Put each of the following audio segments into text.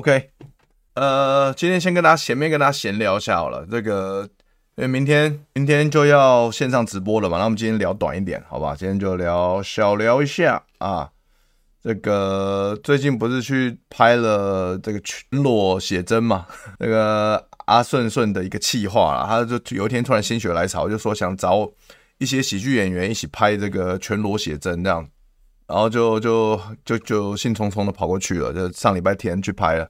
OK，呃，今天先跟大家前面跟大家闲聊一下好了。这个，因为明天明天就要线上直播了嘛，那我们今天聊短一点，好吧？今天就聊小聊一下啊。这个最近不是去拍了这个全裸写真嘛？那个阿顺顺的一个企划啦，他就有一天突然心血来潮，就说想找一些喜剧演员一起拍这个全裸写真这样。然后就就就就兴冲冲的跑过去了，就上礼拜天去拍了，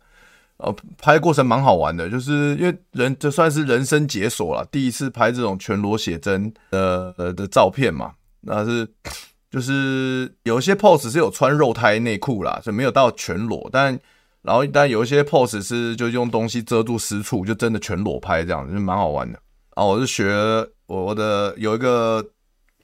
呃，拍过程蛮好玩的，就是因为人就算是人生解锁了，第一次拍这种全裸写真的的照片嘛，那是就是有一些 pose 是有穿肉胎内裤啦，就没有到全裸，但然后但有一些 pose 是就用东西遮住私处，就真的全裸拍这样，就蛮好玩的。然后我是学我的有一个。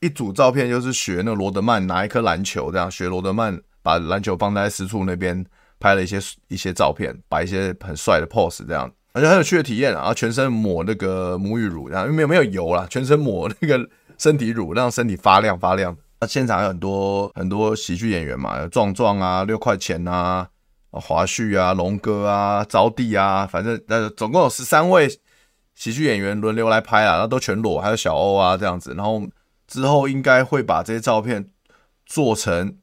一组照片就是学那罗德曼拿一颗篮球，这样学罗德曼把篮球放在私处那边拍了一些一些照片，摆一些很帅的 pose，这样而且很有趣的体验啊！然后全身抹那个沐浴乳，然后没有没有油啦，全身抹那个身体乳，让身体发亮发亮。那现场有很多很多喜剧演员嘛，有壮壮啊、六块钱啊、华旭啊、龙哥啊、招娣啊，反正那总共有十三位喜剧演员轮流来拍啊，然后都全裸，还有小欧啊这样子，然后。之后应该会把这些照片做成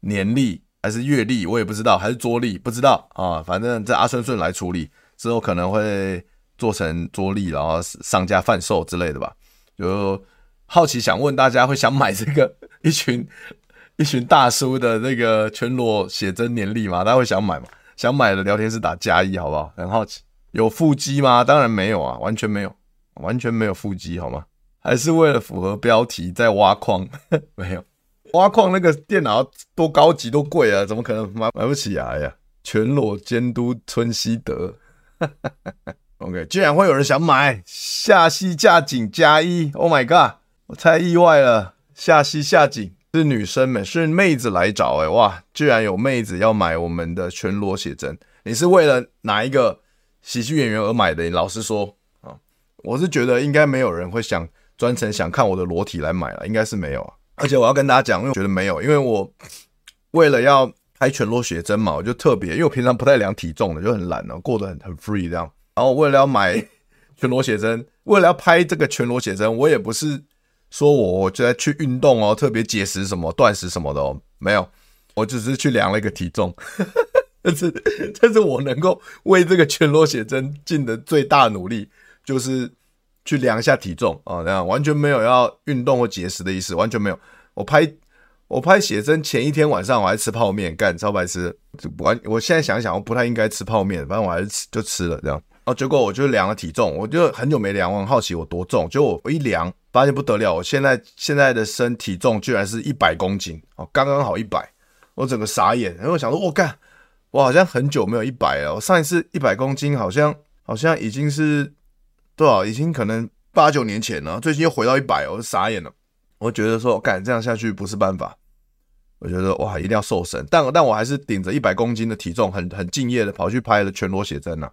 年历还是月历，我也不知道，还是桌历，不知道啊。反正这阿顺顺来处理之后，可能会做成桌历，然后上架贩售之类的吧。就好奇想问大家，会想买这个一群一群大叔的那个全裸写真年历吗？大家会想买吗？想买的聊天室打加一，好不好？很好奇，有腹肌吗？当然没有啊，完全没有，完全没有腹肌，好吗？还是为了符合标题在挖矿？没有挖矿，那个电脑多高级多贵啊，怎么可能买买不起来呀？全裸监督村西德，OK，居然会有人想买夏希夏景加一，Oh my god，我太意外了。夏西夏景是女生们，是妹子来找哎，哇，居然有妹子要买我们的全裸写真，你是为了哪一个喜剧演员而买的？你老实说啊，我是觉得应该没有人会想。专程想看我的裸体来买了，应该是没有啊。而且我要跟大家讲，因为我觉得没有，因为我为了要拍全裸写真嘛，我就特别，因为我平常不太量体重的，就很懒哦，过得很很 free 这样。然后为了要买 全裸写真，为了要拍这个全裸写真，我也不是说我我就在去运动哦，特别节食什么断食什么的哦，没有，我只是去量了一个体重。但是，但是我能够为这个全裸写真尽的最大努力就是。去量一下体重啊，这样完全没有要运动或节食的意思，完全没有。我拍我拍写真前一天晚上我还吃泡面，干超白痴。完，我现在想想，我不太应该吃泡面，反正我还是吃就吃了这样。哦，结果我就量了体重，我就很久没量，我很好奇我多重。结果我一量，发现不得了，我现在现在的身体重居然是一百公斤哦，刚刚好一百，我整个傻眼。然后我想说，我干，我好像很久没有一百了。我上一次一百公斤好像好像已经是。多少？已经可能八九年前了，最近又回到一百，我就傻眼了。我觉得说，干这样下去不是办法。我觉得哇，一定要瘦身。但但我还是顶着一百公斤的体重，很很敬业的跑去拍了全裸写真呐，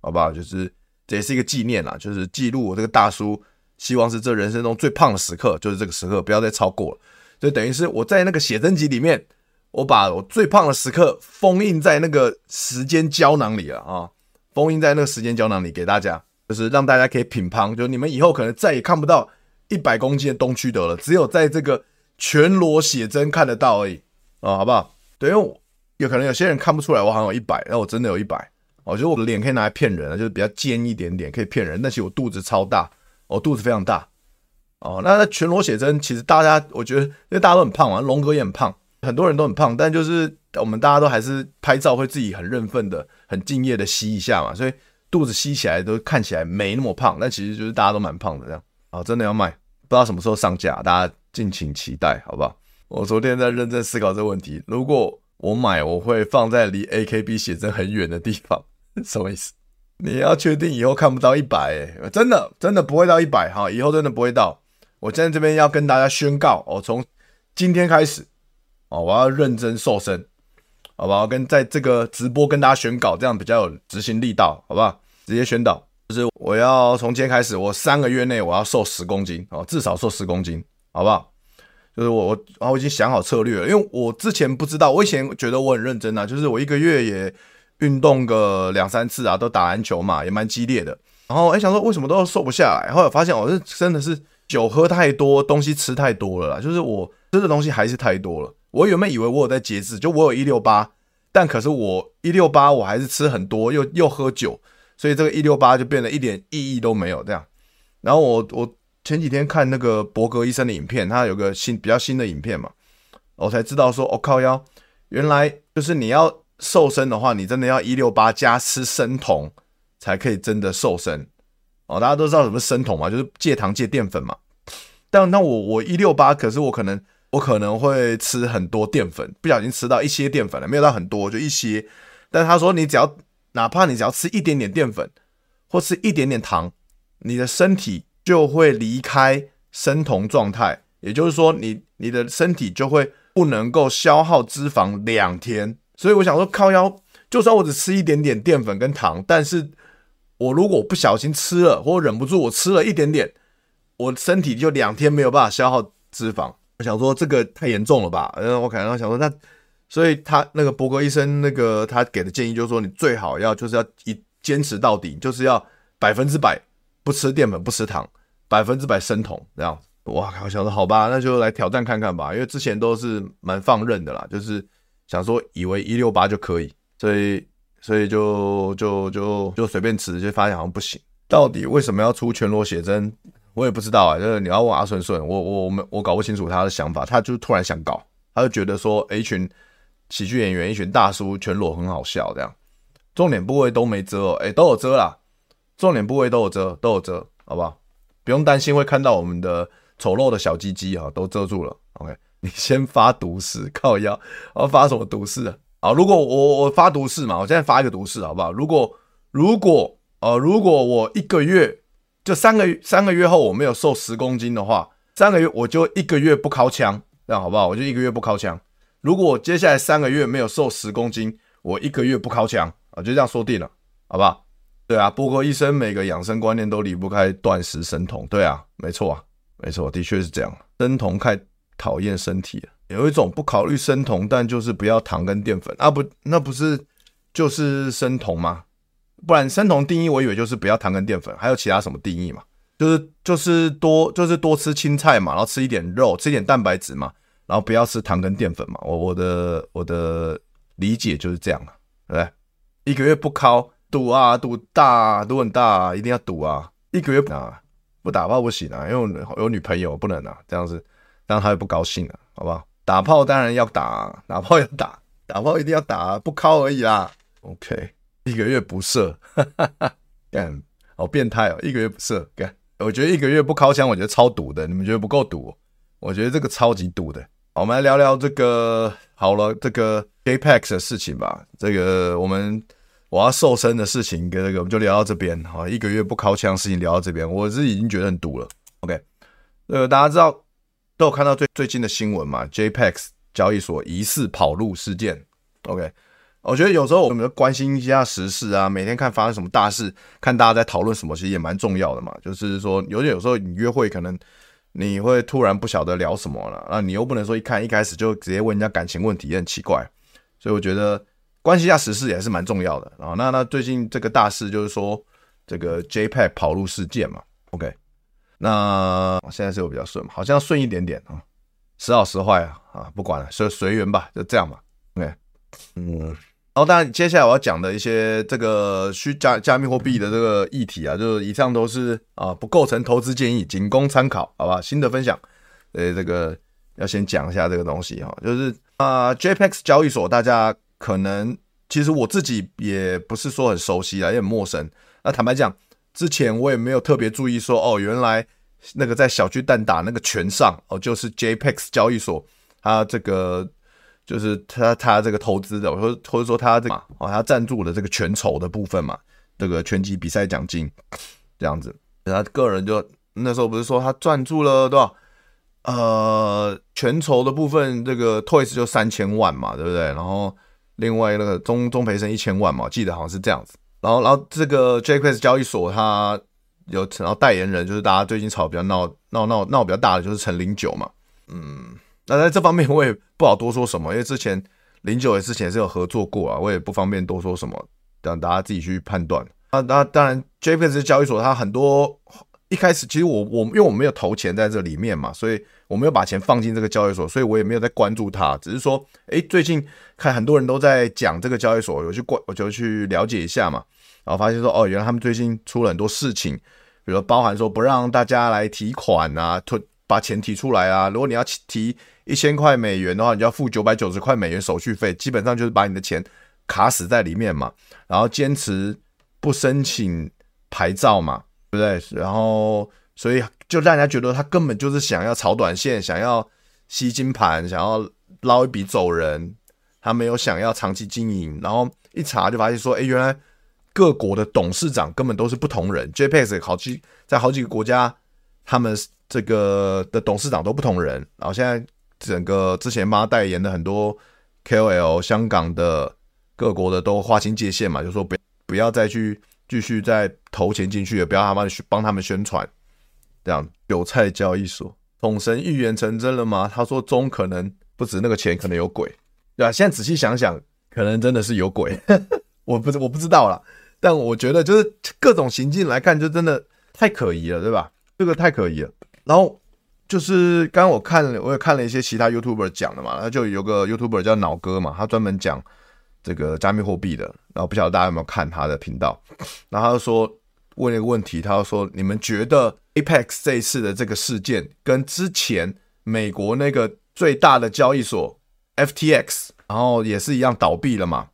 好不好？就是这也是一个纪念啦，就是记录我这个大叔，希望是这人生中最胖的时刻，就是这个时刻，不要再超过了。就等于是我在那个写真集里面，我把我最胖的时刻封印在那个时间胶囊里了啊，封印在那个时间胶囊里给大家。就是让大家可以品乓，就你们以后可能再也看不到一百公斤的东区德了，只有在这个全裸写真看得到而已啊，好不好？对，因为有可能有些人看不出来我好像有一百，那我真的有一百。我觉得我的脸可以拿来骗人啊，就是比较尖一点点，可以骗人。但其实我肚子超大，我肚子非常大。哦，那那全裸写真其实大家，我觉得因为大家都很胖嘛，龙哥也很胖，很多人都很胖，但就是我们大家都还是拍照会自己很认份的、很敬业的吸一下嘛，所以肚子吸起来都看起来没那么胖，但其实就是大家都蛮胖的这样。啊，真的要卖，不知道什么时候上架，大家敬请期待，好不好？我昨天在认真思考这个问题，如果我买，我会放在离 AKB 写真很远的地方，什么意思？你要确定以后看不到一百，哎，真的真的不会到一百哈，以后真的不会到。我现在这边要跟大家宣告，我从今天开始，哦，我要认真瘦身，好不好？跟在这个直播跟大家宣告，这样比较有执行力道，好不好？直接宣导，就是我要从今天开始，我三个月内我要瘦十公斤，哦，至少瘦十公斤，好不好？就是我我然后我已经想好策略了，因为我之前不知道，我以前觉得我很认真啊，就是我一个月也。运动个两三次啊，都打篮球嘛，也蛮激烈的。然后哎，想说为什么都瘦不下来？后来发现我是真的是酒喝太多，东西吃太多了啦。就是我吃的东西还是太多了。我原本以为我有在节制，就我有一六八，但可是我一六八我还是吃很多，又又喝酒，所以这个一六八就变得一点意义都没有这样。然后我我前几天看那个博格医生的影片，他有个新比较新的影片嘛，我才知道说，我、哦、靠腰，原来就是你要。瘦身的话，你真的要一六八加吃生酮才可以真的瘦身哦。大家都知道什么生酮嘛，就是戒糖戒淀粉嘛。但那我我一六八，可是我可能我可能会吃很多淀粉，不小心吃到一些淀粉了，没有到很多，就一些。但他说你只要哪怕你只要吃一点点淀粉或吃一点点糖，你的身体就会离开生酮状态，也就是说你你的身体就会不能够消耗脂肪两天。所以我想说，靠腰，就算我只吃一点点淀粉跟糖，但是我如果不小心吃了，或忍不住我吃了一点点，我身体就两天没有办法消耗脂肪。我想说这个太严重了吧？嗯，我可能想说那，所以他那个博格医生那个他给的建议就是说，你最好要就是要一坚持到底，就是要百分之百不吃淀粉不吃糖，百分之百生酮这样。哇靠！我想说好吧，那就来挑战看看吧，因为之前都是蛮放任的啦，就是。想说以为一六八就可以，所以所以就就就就随便吃，就发现好像不行。到底为什么要出全裸写真？我也不知道啊。就是你要问阿顺顺，我我我们我搞不清楚他的想法。他就突然想搞，他就觉得说，一群喜剧演员，一群大叔全裸很好笑，这样。重点部位都没遮哦，诶，都有遮啦。重点部位都有遮，都有遮，好不好？不用担心会看到我们的丑陋的小鸡鸡啊，都遮住了。OK。你先发毒誓，靠腰，我要发什么毒誓啊？啊，如果我我发毒誓嘛，我现在发一个毒誓好不好？如果如果呃，如果我一个月就三个三个月后我没有瘦十公斤的话，三个月我就一个月不靠枪，这样好不好？我就一个月不靠枪。如果接下来三个月没有瘦十公斤，我一个月不靠墙啊，就这样说定了，好不好？对啊，不过医生每个养生观念都离不开断食生酮，对啊，没错啊，没错，的确是这样，生酮太。讨厌身体了，有一种不考虑生酮，但就是不要糖跟淀粉啊不，那不是就是生酮吗？不然生酮定义我以为就是不要糖跟淀粉，还有其他什么定义嘛？就是就是多就是多吃青菜嘛，然后吃一点肉，吃一点蛋白质嘛，然后不要吃糖跟淀粉嘛。我我的我的理解就是这样了，对不对？一个月不敲赌啊赌大赌很大，一定要赌啊！一个月啊不打炮不行啊，因为我有女朋友不能啊，这样子。让他也不高兴了，好不好？打炮当然要打，打炮要打，打炮一定要打，不敲而已啦。OK，一个月不射，哈哈哈，干，好变态哦！一个月不射，干，我觉得一个月不敲枪，我觉得超毒的。你们觉得不够毒？我觉得这个超级毒的。我们来聊聊这个好了，这个 JPEX 的事情吧。这个我们我要瘦身的事情，跟这个我们就聊到这边。好，一个月不尻枪的事情聊到这边，我是已经觉得很毒了。OK，呃，大家知道。都有看到最最近的新闻嘛？JPEX 交易所疑似跑路事件。OK，我觉得有时候我们关心一下时事啊，每天看发生什么大事，看大家在讨论什么，其实也蛮重要的嘛。就是说，有点有时候你约会可能你会突然不晓得聊什么了，那你又不能说一看一开始就直接问人家感情问题，也很奇怪。所以我觉得关心一下时事也是蛮重要的啊。那那最近这个大事就是说这个 JPEX 跑路事件嘛。OK。那现在是我比较顺，好像顺一点点啊，时好时坏啊啊，不管了，随随缘吧，就这样吧。OK，嗯，然后当然接下来我要讲的一些这个虚加加密货币的这个议题啊，就是以上都是啊不构成投资建议，仅供参考，好吧？新的分享，呃，这个要先讲一下这个东西哈，就是啊、，JPEX 交易所大家可能其实我自己也不是说很熟悉啊，也很陌生。那坦白讲，之前我也没有特别注意说，哦，原来那个在小巨蛋打那个拳上哦，就是 JPEX 交易所，它这个就是他他这个投资的，或者或者说他这个哦，他赞助的这个全筹的部分嘛，这个拳击比赛奖金这样子，他个人就那时候不是说他赞助了多少？呃，全筹的部分，这个 Toys 就三千万嘛，对不对？然后另外那个钟钟培生一千万嘛，记得好像是这样子。然后，然后这个 jquex 交易所他有，然后代言人就是大家最近吵比较闹闹闹闹比较大的就是陈零九嘛。嗯，那在这方面我也不好多说什么，因为之前零九也之前是有合作过啊，我也不方便多说什么，让大家自己去判断。那那当然，JPEX 交易所它很多。一开始其实我我因为我没有投钱在这里面嘛，所以我没有把钱放进这个交易所，所以我也没有在关注它。只是说，哎，最近看很多人都在讲这个交易所，我去关我就去了解一下嘛，然后发现说，哦，原来他们最近出了很多事情，比如包含说不让大家来提款啊，退把钱提出来啊。如果你要提一千块美元的话，你就要付九百九十块美元手续费，基本上就是把你的钱卡死在里面嘛。然后坚持不申请牌照嘛。对不对？然后，所以就让人家觉得他根本就是想要炒短线，想要吸金盘，想要捞一笔走人。他没有想要长期经营。然后一查就发现说，哎，原来各国的董事长根本都是不同人。JPEX 好几在好几个国家，他们这个的董事长都不同人。然后现在整个之前帮他代言的很多 KOL，香港的各国的都划清界限嘛，就说不不要再去。继续再投钱进去，也不要他们去帮他们宣传，这样韭菜交易所统神预言成真了吗？他说中可能不止那个钱，可能有鬼，对吧？现在仔细想想，可能真的是有鬼，我不我不知道啦，但我觉得就是各种行径来看，就真的太可疑了，对吧？这个太可疑了。然后就是刚刚我看了，我也看了一些其他 YouTuber 讲的嘛，他就有个 YouTuber 叫脑哥嘛，他专门讲。这个加密货币的，然后不晓得大家有没有看他的频道，然后他就说问了一个问题，他就说你们觉得 Apex 这一次的这个事件跟之前美国那个最大的交易所 FTX，然后也是一样倒闭了嘛？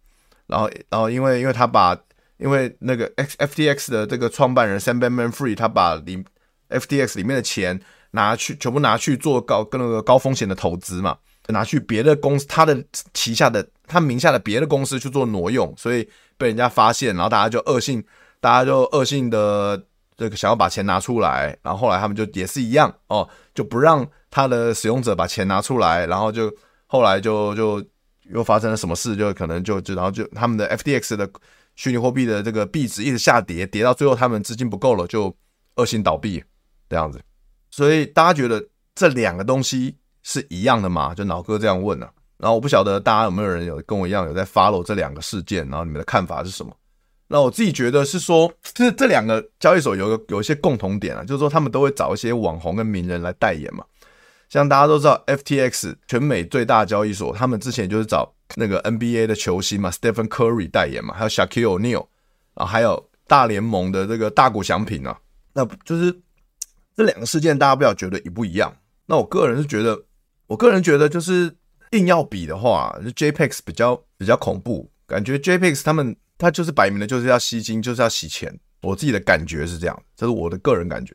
然后然后因为因为他把因为那个 FTX 的这个创办人 Sam Bankman-Fried 他把里 FTX 里面的钱拿去全部拿去做高跟那个高风险的投资嘛，拿去别的公司他的旗下的。他名下的别的公司去做挪用，所以被人家发现，然后大家就恶性，大家就恶性的这个想要把钱拿出来，然后后来他们就也是一样哦，就不让他的使用者把钱拿出来，然后就后来就就又发生了什么事，就可能就就然后就他们的 FTX 的虚拟货币的这个币值一直下跌，跌到最后他们资金不够了，就恶性倒闭这样子。所以大家觉得这两个东西是一样的吗？就脑哥这样问了啊。然后我不晓得大家有没有人有跟我一样有在 follow 这两个事件，然后你们的看法是什么？那我自己觉得是说，这这两个交易所有个有一些共同点啊，就是说他们都会找一些网红跟名人来代言嘛。像大家都知道，FTX 全美最大交易所，他们之前就是找那个 NBA 的球星嘛，Stephen Curry 代言嘛，还有 Shaquille O'Neal，啊，还有大联盟的这个大谷翔平啊。那就是这两个事件，大家不要觉得一不一样。那我个人是觉得，我个人觉得就是。硬要比的话，就 JPEX 比较比较恐怖，感觉 JPEX 他们他就是摆明的就是要吸金，就是要洗钱。我自己的感觉是这样，这是我的个人感觉。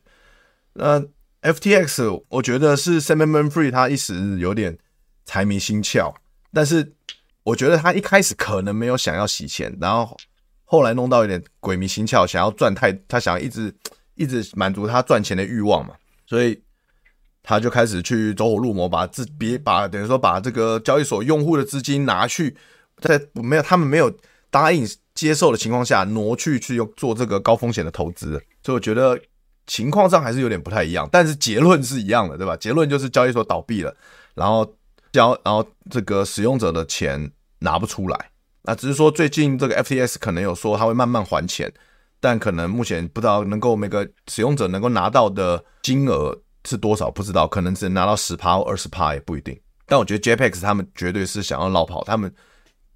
那 FTX 我觉得是 Sam Bankman-Fried 他一时有点财迷心窍，但是我觉得他一开始可能没有想要洗钱，然后后来弄到有点鬼迷心窍，想要赚太，他想要一直一直满足他赚钱的欲望嘛，所以。他就开始去走火入魔，把自别把等于说把这个交易所用户的资金拿去，在没有他们没有答应接受的情况下挪去去用做这个高风险的投资，所以我觉得情况上还是有点不太一样，但是结论是一样的，对吧？结论就是交易所倒闭了，然后交然后这个使用者的钱拿不出来，那只是说最近这个 FTS 可能有说他会慢慢还钱，但可能目前不知道能够每个使用者能够拿到的金额。是多少不知道，可能只能拿到十趴或二十趴也不一定。但我觉得 JPEX 他们绝对是想要落跑，他们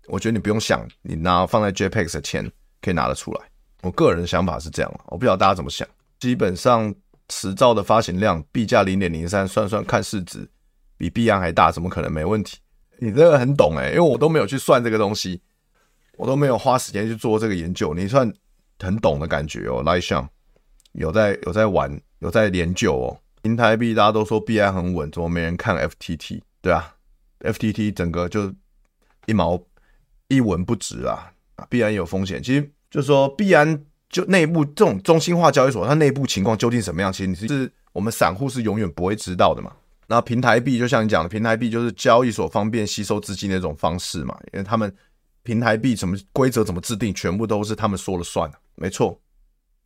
我觉得你不用想，你拿放在 JPEX 的钱可以拿得出来。我个人的想法是这样，我不知道大家怎么想。基本上持照的发行量，币价零点零三，算算看市值比币安还大，怎么可能没问题你这个很懂哎，因为我都没有去算这个东西，我都没有花时间去做这个研究。你算很懂的感觉哦，LISHAN 有在有在玩，有在研究哦。平台币大家都说币安很稳，怎么没人看 FTT？对啊，FTT 整个就一毛一文不值啊，币安有风险。其实就说币安就内部这种中心化交易所，它内部情况究竟什么样？其实你是我们散户是永远不会知道的嘛。那平台币就像你讲的，平台币就是交易所方便吸收资金的一种方式嘛，因为他们平台币什么规则怎么制定，全部都是他们说了算的，没错，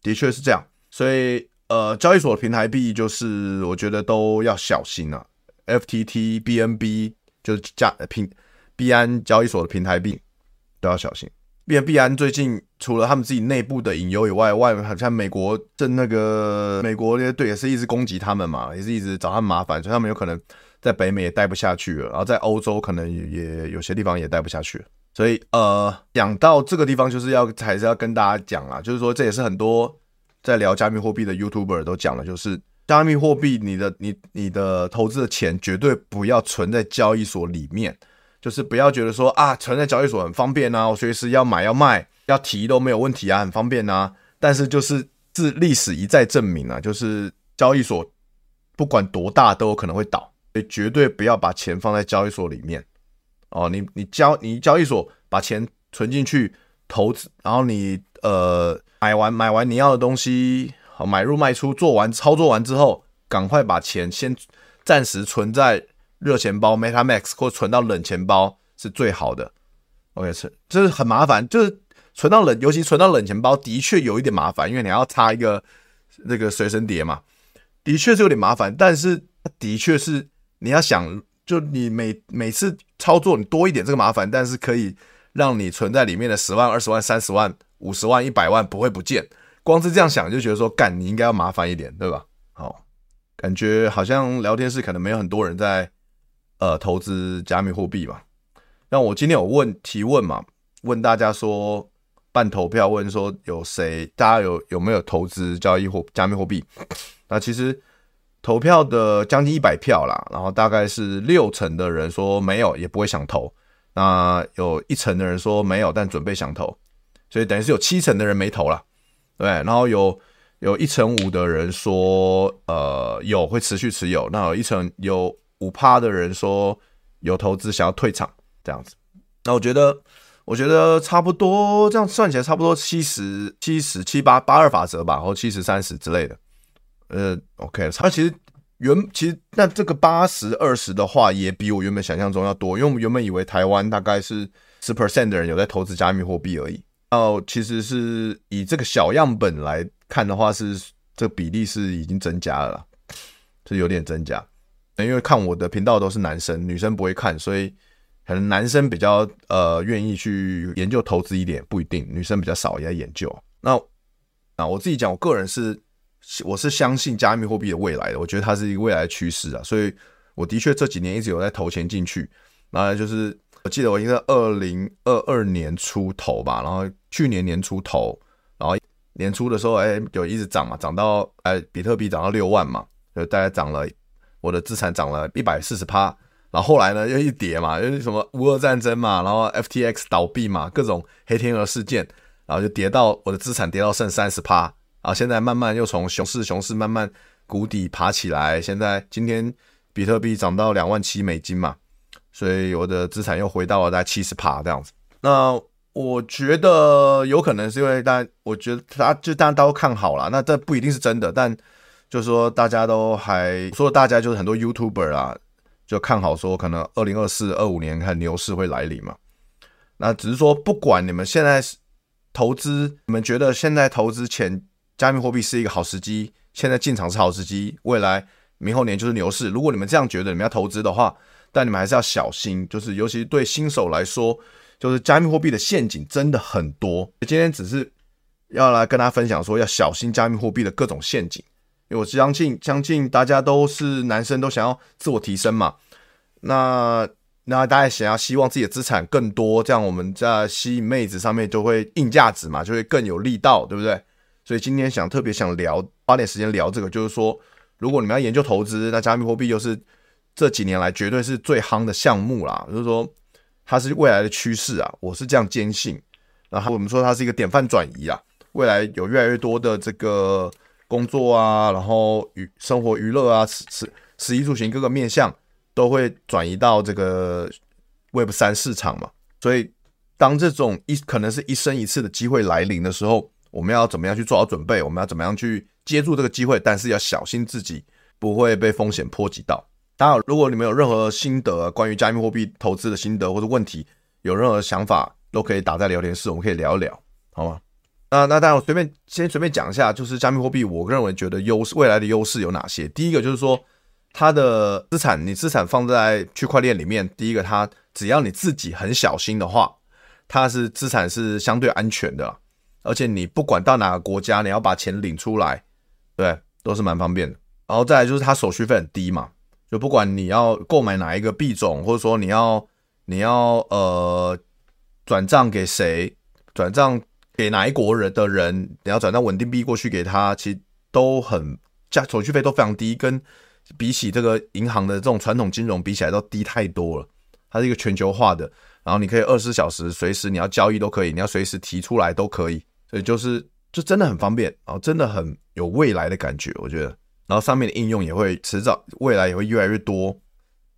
的确是这样。所以呃，交易所的平台币就是我觉得都要小心啊，FTT、BNB 就是加平币安交易所的平台币都要小心。币币安最近除了他们自己内部的隐忧以外，外好像美国正那个美国那些队也是一直攻击他们嘛，也是一直找他们麻烦，所以他们有可能在北美也待不下去了，然后在欧洲可能也也有些地方也待不下去了。所以呃，讲到这个地方，就是要还是要跟大家讲啊，就是说这也是很多在聊加密货币的 YouTuber 都讲了，就是加密货币你的你你的投资的钱绝对不要存在交易所里面。就是不要觉得说啊，存在交易所很方便啊，我随时要买要卖要提都没有问题啊，很方便啊。但是就是自历史一再证明啊，就是交易所不管多大都有可能会倒，所以绝对不要把钱放在交易所里面哦。你你交你交易所把钱存进去投资，然后你呃买完买完你要的东西，好买入卖出做完操作完之后，赶快把钱先暂时存在。热钱包 MetaMask 或存到冷钱包是最好的。OK，是就是很麻烦，就是存到冷，尤其存到冷钱包的确有一点麻烦，因为你要插一个那个随身碟嘛，的确是有点麻烦。但是的确是你要想，就你每每次操作你多一点这个麻烦，但是可以让你存在里面的十万、二十万、三十万、五十万、一百万不会不见。光是这样想就觉得说，干你应该要麻烦一点，对吧？好，感觉好像聊天室可能没有很多人在。呃，投资加密货币嘛，那我今天有问提问嘛，问大家说办投票，问说有谁，大家有有没有投资交易货加密货币？那其实投票的将近一百票啦，然后大概是六成的人说没有，也不会想投，那有一成的人说没有，但准备想投，所以等于是有七成的人没投了，对，然后有有一成五的人说呃有会持续持有，那有一成有。五趴的人说有投资想要退场这样子，那我觉得我觉得差不多这样算起来差不多七十七十七八八二法则吧，或七十三十之类的。呃，OK，它其实原其实那这个八十二十的话，也比我原本想象中要多，因为我们原本以为台湾大概是十 percent 的人有在投资加密货币而已。然后其实是以这个小样本来看的话，是这个比例是已经增加了啦，是有点增加。因为看我的频道都是男生，女生不会看，所以可能男生比较呃愿意去研究投资一点，不一定，女生比较少也在研究。那啊，我自己讲，我个人是我是相信加密货币的未来的，我觉得它是一个未来的趋势啊，所以我的确这几年一直有在投钱进去。然后就是我记得我应该二零二二年出头吧，然后去年年初投，然后年初的时候哎就一直涨嘛，涨到哎比特币涨到六万嘛，就大概涨了。我的资产涨了一百四十趴，然后后来呢又一跌嘛，因为什么乌俄战争嘛，然后 FTX 倒闭嘛，各种黑天鹅事件，然后就跌到我的资产跌到剩三十趴，啊现在慢慢又从熊市熊市慢慢谷底爬起来，现在今天比特币涨到两万七美金嘛，所以我的资产又回到了大概七十趴这样子。那我觉得有可能是因为大家，我觉得大家就大家都看好了，那这不一定是真的，但。就是说，大家都还说，大家就是很多 YouTuber 啊，就看好说，可能二零二四、二五年看牛市会来临嘛。那只是说，不管你们现在投资，你们觉得现在投资前加密货币是一个好时机，现在进场是好时机，未来明后年就是牛市。如果你们这样觉得，你们要投资的话，但你们还是要小心，就是尤其对新手来说，就是加密货币的陷阱真的很多。今天只是要来跟大家分享说，要小心加密货币的各种陷阱。因为我相信，相信大家都是男生，都想要自我提升嘛。那那大家想要希望自己的资产更多，这样我们在吸引妹子上面就会硬价值嘛，就会更有力道，对不对？所以今天想特别想聊，花点时间聊这个，就是说，如果你们要研究投资，那加密货币又是这几年来绝对是最夯的项目啦，就是说它是未来的趋势啊，我是这样坚信。然后我们说它是一个典范转移啊，未来有越来越多的这个工作啊，然后娱生活娱乐啊，食食食衣住行各个面向都会转移到这个 Web 三市场嘛。所以当这种一可能是一生一次的机会来临的时候，我们要怎么样去做好准备？我们要怎么样去接住这个机会？但是要小心自己不会被风险波及到。当然，如果你们有任何心得，关于加密货币投资的心得或者问题，有任何想法，都可以打在聊天室，我们可以聊一聊，好吗？那那当然，我随便先随便讲一下，就是加密货币，我认为觉得优势未来的优势有哪些？第一个就是说，它的资产，你资产放在区块链里面，第一个，它只要你自己很小心的话，它是资产是相对安全的。而且你不管到哪个国家，你要把钱领出来，对，都是蛮方便的。然后再来就是它手续费很低嘛，就不管你要购买哪一个币种，或者说你要你要呃转账给谁，转账给哪一国人的人，你要转账稳定币过去给他，其实都很价手续费都非常低，跟比起这个银行的这种传统金融比起来都低太多了。它是一个全球化的，然后你可以二十四小时随时你要交易都可以，你要随时提出来都可以。所以就是，就真的很方便，然后真的很有未来的感觉，我觉得。然后上面的应用也会迟早，未来也会越来越多，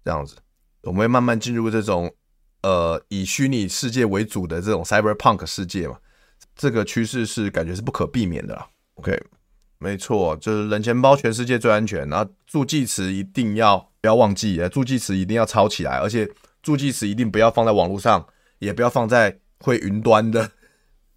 这样子，我们会慢慢进入这种，呃，以虚拟世界为主的这种 cyberpunk 世界嘛。这个趋势是感觉是不可避免的啦。OK，没错，就是冷钱包全世界最安全，然后助记词一定要不要忘记，助记词一定要抄起来，而且助记词一定不要放在网络上，也不要放在会云端的。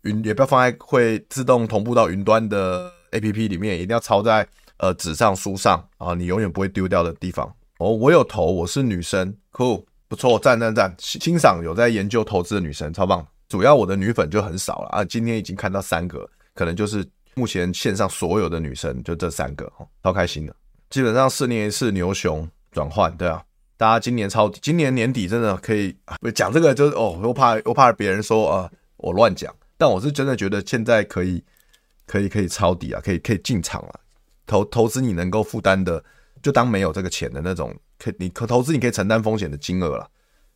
云也不要放在会自动同步到云端的 APP 里面，一定要抄在呃纸上书上啊，你永远不会丢掉的地方。哦，我有投，我是女生，cool，不错，赞赞赞，欣赏有在研究投资的女生，超棒。主要我的女粉就很少了啊，今天已经看到三个，可能就是目前线上所有的女生就这三个，哦，超开心的。基本上四年一次牛熊转换，对啊，大家今年超，今年年底真的可以讲这个，就是哦，又怕又怕别人说啊，我乱讲。但我是真的觉得现在可以，可以可以抄底啊，可以可以进场了，投投资你能够负担的，就当没有这个钱的那种，可你可投资你可以承担风险的金额了。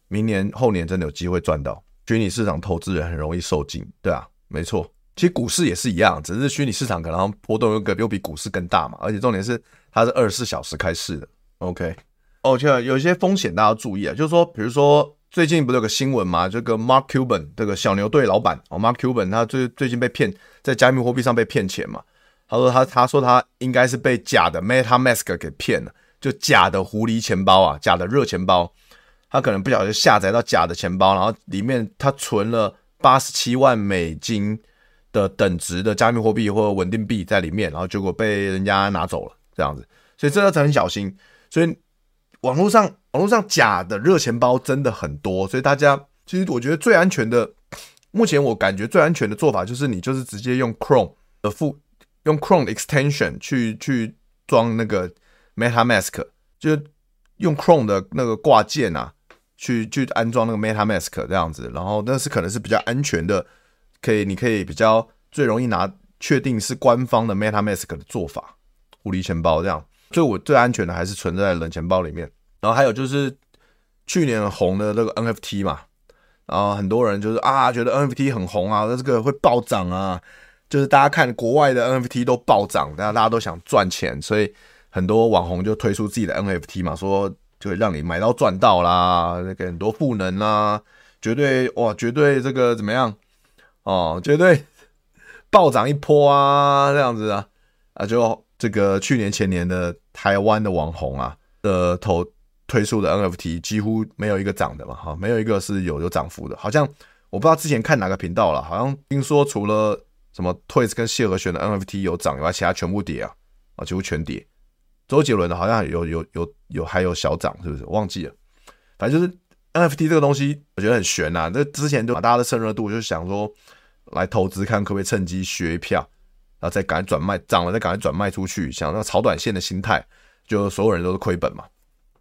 明年后年真的有机会赚到。虚拟市场投资人很容易受惊，对啊，没错。其实股市也是一样，只是虚拟市场可能波动又个又比股市更大嘛，而且重点是它是二十四小时开市的。OK，哦，这有一些风险大家注意啊，就是说，比如说。最近不是有个新闻嘛？这个 Mark Cuban 这个小牛队老板哦，Mark Cuban 他最最近被骗，在加密货币上被骗钱嘛。他说他他说他应该是被假的 MetaMask 给骗了，就假的狐狸钱包啊，假的热钱包。他可能不小心下载到假的钱包，然后里面他存了八十七万美金的等值的加密货币或者稳定币在里面，然后结果被人家拿走了，这样子。所以这个很小心。所以网络上。网络上假的热钱包真的很多，所以大家其实我觉得最安全的，目前我感觉最安全的做法就是你就是直接用 Chrome 的副，用 Chrome extension 去去装那个 MetaMask，就是用 Chrome 的那个挂件啊，去去安装那个 MetaMask 这样子，然后那是可能是比较安全的，可以你可以比较最容易拿确定是官方的 MetaMask 的做法，狐狸钱包这样，就我最安全的还是存在冷钱包里面。然后还有就是去年红的那个 NFT 嘛，然后很多人就是啊，觉得 NFT 很红啊，那这个会暴涨啊，就是大家看国外的 NFT 都暴涨，大家大家都想赚钱，所以很多网红就推出自己的 NFT 嘛，说就会让你买到赚到啦，那个很多赋能啦，绝对哇，绝对这个怎么样哦，绝对暴涨一波啊，这样子啊啊，就这个去年前年的台湾的网红啊的投。推出的 NFT 几乎没有一个涨的嘛，哈，没有一个是有有涨幅的。好像我不知道之前看哪个频道了，好像听说除了什么 Twist 跟谢和弦的 NFT 有涨以外，其他全部跌啊，啊，几乎全跌。周杰伦的好像有有有有还有小涨，是不是？忘记了。反正就是 NFT 这个东西，我觉得很玄呐、啊。那之前就把大家的趁热度，就想说来投资，看可不可以趁机学一票，然后再赶紧转卖，涨了再赶快转卖出去，想那炒短线的心态，就所有人都是亏本嘛。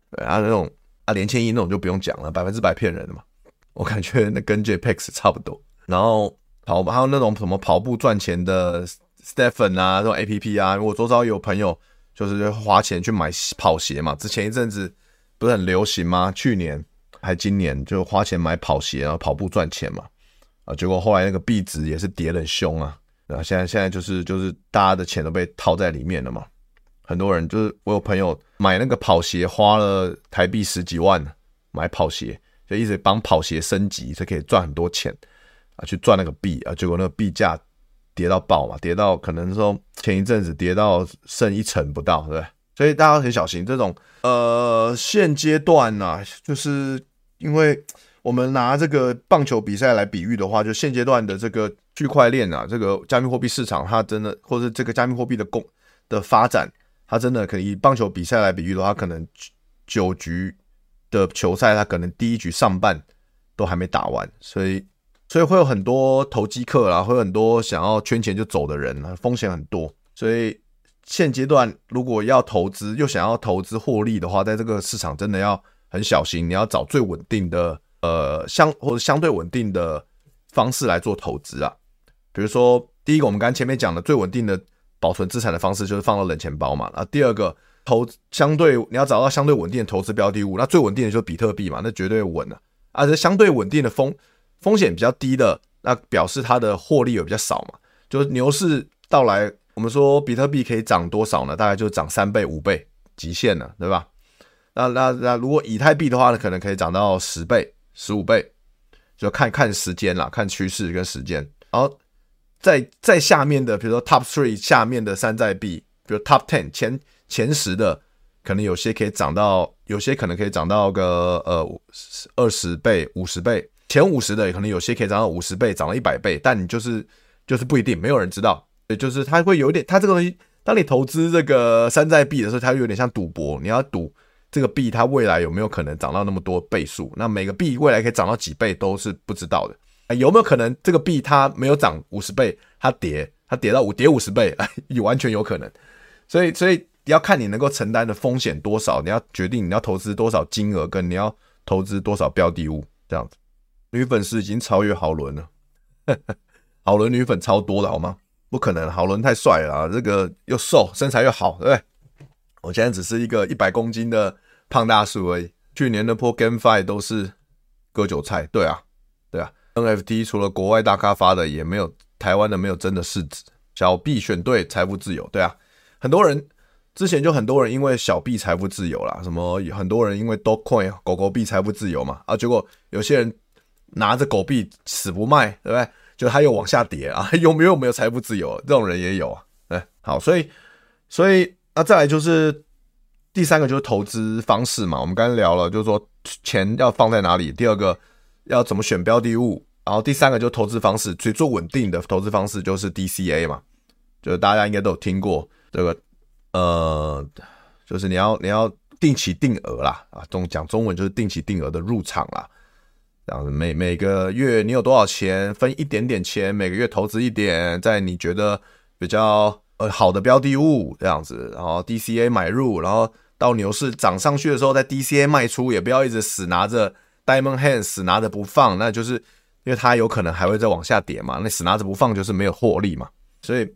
对啊，那种啊，连千亿那种就不用讲了，百分之百骗人的嘛。我感觉那跟 JPEX 差不多。然后跑还有那种什么跑步赚钱的 Stephen 啊，这种 APP 啊，我周遭有朋友就是花钱去买跑鞋嘛。之前一阵子不是很流行吗？去年还今年就花钱买跑鞋，然后跑步赚钱嘛。啊，结果后来那个币值也是跌得很凶啊。啊，现在现在就是就是大家的钱都被套在里面了嘛。很多人就是我有朋友买那个跑鞋花了台币十几万买跑鞋，就一直帮跑鞋升级，才可以赚很多钱啊，去赚那个币啊。结果那个币价跌到爆嘛，跌到可能说前一阵子跌到剩一成不到，对不对？所以大家很小心这种呃现阶段呢、啊，就是因为我们拿这个棒球比赛来比喻的话，就现阶段的这个区块链啊，这个加密货币市场，它真的或者这个加密货币的供的发展，它真的可以以棒球比赛来比喻的话，可能九局的球赛，它可能第一局上半都还没打完，所以所以会有很多投机客啦，会有很多想要圈钱就走的人啊，风险很多，所以。现阶段如果要投资又想要投资获利的话，在这个市场真的要很小心。你要找最稳定的呃相或者相对稳定的方式来做投资啊。比如说，第一个我们刚前面讲的最稳定的保存资产的方式就是放到冷钱包嘛。啊，第二个投相对你要找到相对稳定的投资标的物，那最稳定的就是比特币嘛，那绝对稳了啊。这相对稳定的风风险比较低的，那表示它的获利也比较少嘛。就是牛市到来。我们说比特币可以涨多少呢？大概就涨三倍、五倍极限了，对吧？那那那如果以太币的话呢，可能可以涨到十倍、十五倍，就看看时间啦，看趋势跟时间。然后在在下面的，比如说 Top Three 下面的山寨币，比如 Top Ten 前前十的，可能有些可以涨到，有些可能可以涨到个呃二十倍、五十倍。前五十的可能有些可以涨到五十倍，涨到一百倍，但你就是就是不一定，没有人知道。也就是它会有点，它这个东西，当你投资这个山寨币的时候，它会有点像赌博，你要赌这个币它未来有没有可能涨到那么多倍数？那每个币未来可以涨到几倍都是不知道的。有没有可能这个币它没有涨五十倍，它跌，它跌到五跌五十倍，也完全有可能。所以，所以要看你能够承担的风险多少，你要决定你要投资多少金额，跟你要投资多少标的物这样子。女粉丝已经超越豪伦了，豪伦女粉超多的好吗？不可能，好伦太帅了啊，这个又瘦，身材又好，对不对？我现在只是一个一百公斤的胖大叔而已。去年的波 GameFi 都是割韭菜，对啊，对啊。NFT 除了国外大咖发的，也没有台湾的没有真的市值。小币选对财富自由，对啊。很多人之前就很多人因为小币财富自由啦，什么很多人因为 DogCoin 狗狗币财富自由嘛，啊，结果有些人拿着狗币死不卖，对不对？就他又往下跌啊，有没有没有财富自由？这种人也有啊。哎，好，所以所以那再来就是第三个就是投资方式嘛。我们刚刚聊了，就是说钱要放在哪里。第二个要怎么选标的物，然后第三个就是投资方式。最做稳定的投资方式就是 DCA 嘛，就是大家应该都有听过这个呃，就是你要你要定期定额啦啊，中讲中文就是定期定额的入场啦。这样子，每每个月你有多少钱，分一点点钱，每个月投资一点，在你觉得比较呃好的标的物这样子，然后 DCA 买入，然后到牛市涨上去的时候在 DCA 卖出，也不要一直死拿着 Diamond Hands 死拿着不放，那就是因为它有可能还会再往下跌嘛，那死拿着不放就是没有获利嘛，所以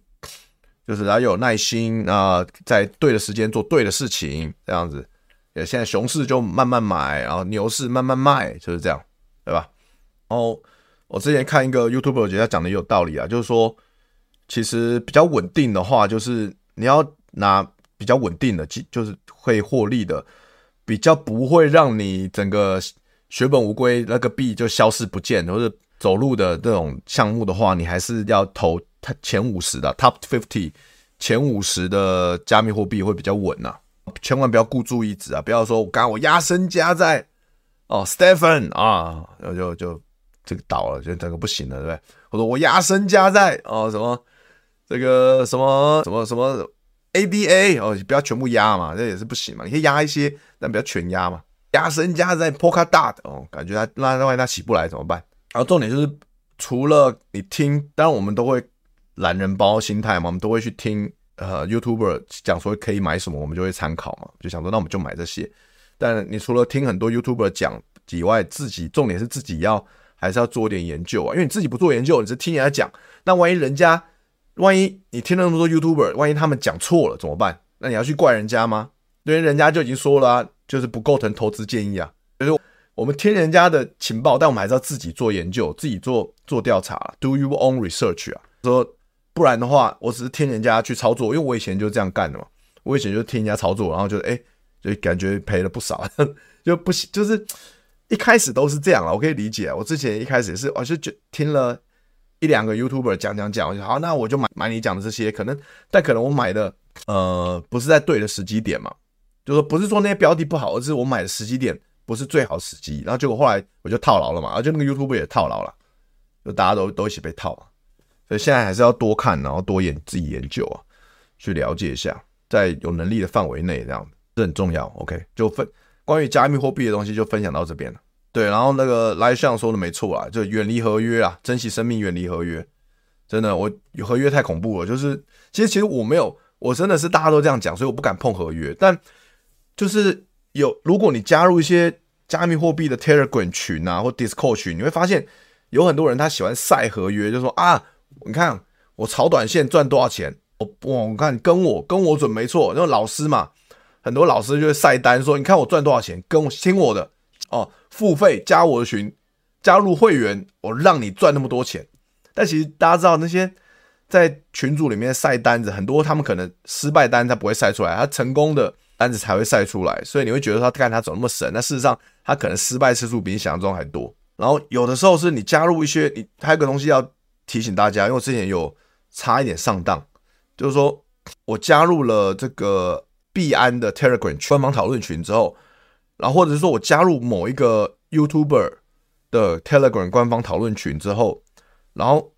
就是要有耐心啊，在对的时间做对的事情，这样子。也现在熊市就慢慢买，然后牛市慢慢卖，就是这样。对吧？然后我之前看一个 YouTube，我觉得讲的也有道理啊，就是说，其实比较稳定的话，就是你要拿比较稳定的，就是会获利的，比较不会让你整个血本无归，那个币就消失不见，或者走路的这种项目的话，你还是要投它前五十的 Top Fifty 前五十的加密货币会比较稳呐，千万不要孤注一掷啊！不要说我刚我压身家在。哦，Stephen 啊，然后就就这个倒了，就整个不行了，对不对？我说我压身家在哦，什么这个什么什么什么 ADA 哦，不要全部压嘛，这也是不行嘛。你可以压一些，但不要全压嘛。压身家在 Poka Dot 哦，感觉他那那万一他起不来怎么办？然后重点就是，除了你听，当然我们都会懒人包心态嘛，我们都会去听呃 YouTuber 讲说可以买什么，我们就会参考嘛，就想说那我们就买这些。但你除了听很多 YouTuber 讲以外，自己重点是自己要还是要做点研究啊，因为你自己不做研究，你是听人家讲，那万一人家，万一你听了那么多 YouTuber，万一他们讲错了怎么办？那你要去怪人家吗？因为人家就已经说了啊，就是不构成投资建议啊。就是我们听人家的情报，但我们还是要自己做研究，自己做做调查，do your own research 啊。说不然的话，我只是听人家去操作，因为我以前就这样干的嘛。我以前就听人家操作，然后就哎、就感觉赔了不少，就不行就是一开始都是这样了。我可以理解，我之前一开始也是，我就觉听了。一两个 YouTuber 讲讲讲，我就好，那我就买买你讲的这些，可能但可能我买的呃不是在对的时机点嘛，就说不是说那些标的不好，而是我买的时机点不是最好时机，然后结果后来我就套牢了嘛，而且那个 YouTube 也套牢了，就大家都都一起被套，所以现在还是要多看，然后多研自己研究啊，去了解一下，在有能力的范围内这样，这很重要。OK，就分关于加密货币的东西就分享到这边了。对，然后那个来相说的没错啊，就远离合约啊，珍惜生命，远离合约。真的，我合约太恐怖了。就是其实其实我没有，我真的是大家都这样讲，所以我不敢碰合约。但就是有，如果你加入一些加密货币的 Telegram 群啊，或 Discord 群，你会发现有很多人他喜欢晒合约，就说啊，你看我炒短线赚多少钱，我我我看跟我跟我准没错。那种老师嘛，很多老师就会晒单说，你看我赚多少钱，跟我听我的。哦，付费加我的群，加入会员，我让你赚那么多钱。但其实大家知道，那些在群组里面晒单子，很多他们可能失败单他不会晒出来，他成功的单子才会晒出来。所以你会觉得他看他怎么那么神，那事实上他可能失败次数比你想象中还多。然后有的时候是你加入一些，你还有个东西要提醒大家，因为我之前有差一点上当，就是说我加入了这个币安的 Telegram 官方讨论群之后。然后或者是说我加入某一个 YouTuber 的 Telegram 官方讨论群之后，然后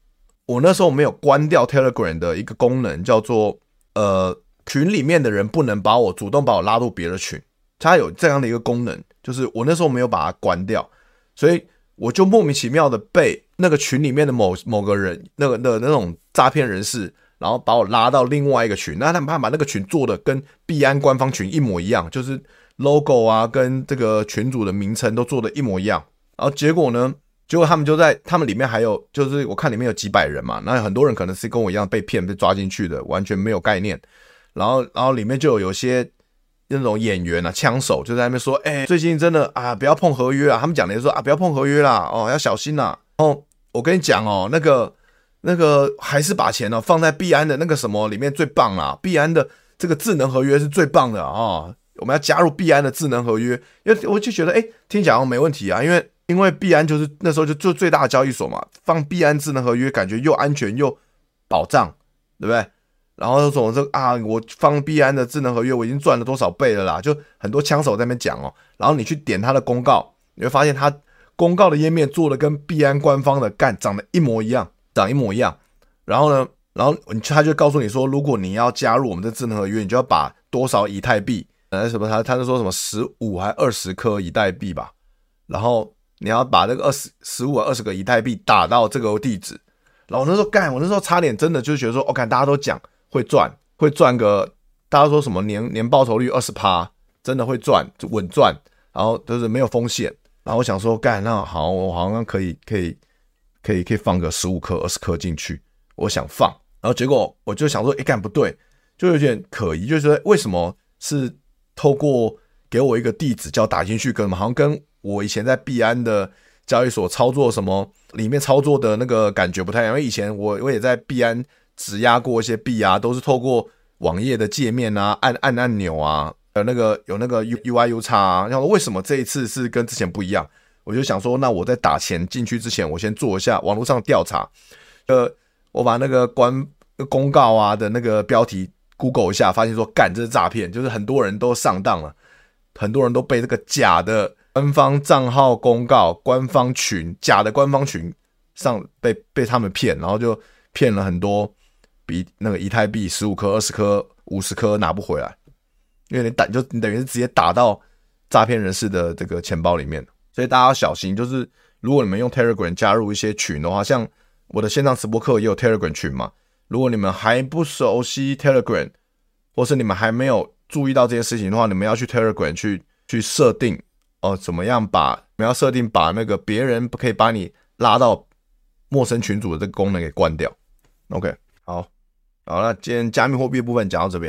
我那时候没有关掉 Telegram 的一个功能，叫做呃群里面的人不能把我主动把我拉入别的群，它有这样的一个功能，就是我那时候没有把它关掉，所以我就莫名其妙的被那个群里面的某某个人那个的那种诈骗人士，然后把我拉到另外一个群，那他们怕把那个群做的跟币安官方群一模一样，就是。logo 啊，跟这个群主的名称都做的一模一样，然后结果呢，结果他们就在他们里面还有，就是我看里面有几百人嘛，那很多人可能是跟我一样被骗被抓进去的，完全没有概念。然后，然后里面就有有些那种演员啊，枪手就在那边说，哎，最近真的啊，不要碰合约啊。他们讲的就说啊，不要碰合约啦，哦，要小心呐。哦，我跟你讲哦，那个那个还是把钱呢放在币安的那个什么里面最棒啦，币安的这个智能合约是最棒的啊。哦我们要加入币安的智能合约，因为我就觉得，哎，听起来好像没问题啊。因为因为币安就是那时候就做最大的交易所嘛，放币安智能合约，感觉又安全又保障，对不对？然后就说这啊，我放币安的智能合约，我已经赚了多少倍了啦？就很多枪手在那边讲哦。然后你去点他的公告，你会发现他公告的页面做的跟币安官方的干长得一模一样，长一模一样。然后呢，然后你他就告诉你说，如果你要加入我们的智能合约，你就要把多少以太币。呃，什么？他他是说什么十五还二十颗以太币吧？然后你要把那个二十十五二十个以太币打到这个地址。然后我那时候干，我那时候差点真的就觉得说，我、哦、看大家都讲会赚，会赚个大家说什么年年报酬率二十趴，真的会赚，稳赚，然后就是没有风险。然后我想说，干那好，我好像可以可以可以可以放个十五颗二十颗进去，我想放。然后结果我就想说，哎，干不对，就有点可疑，就是说为什么是。透过给我一个地址叫打进去，跟好像跟我以前在币安的交易所操作什么里面操作的那个感觉不太一样。因为以前我我也在币安质押过一些币啊，都是透过网页的界面啊，按按按钮啊，有那个有那个 U U I U 叉啊。然后为什么这一次是跟之前不一样？我就想说，那我在打钱进去之前，我先做一下网络上调查。呃，我把那个官公告啊的那个标题。Google 一下，发现说干这是诈骗，就是很多人都上当了，很多人都被这个假的官方账号公告、官方群、假的官方群上被被他们骗，然后就骗了很多，比那个以太币十五颗、二十颗、五十颗拿不回来，因为你打就你等于是直接打到诈骗人士的这个钱包里面，所以大家要小心。就是如果你们用 Telegram 加入一些群的话，像我的线上直播课也有 Telegram 群嘛。如果你们还不熟悉 Telegram，或是你们还没有注意到这件事情的话，你们要去 Telegram 去去设定哦，怎么样把你们要设定把那个别人不可以把你拉到陌生群组的这个功能给关掉。OK，好，好，了今天加密货币部分讲到这边。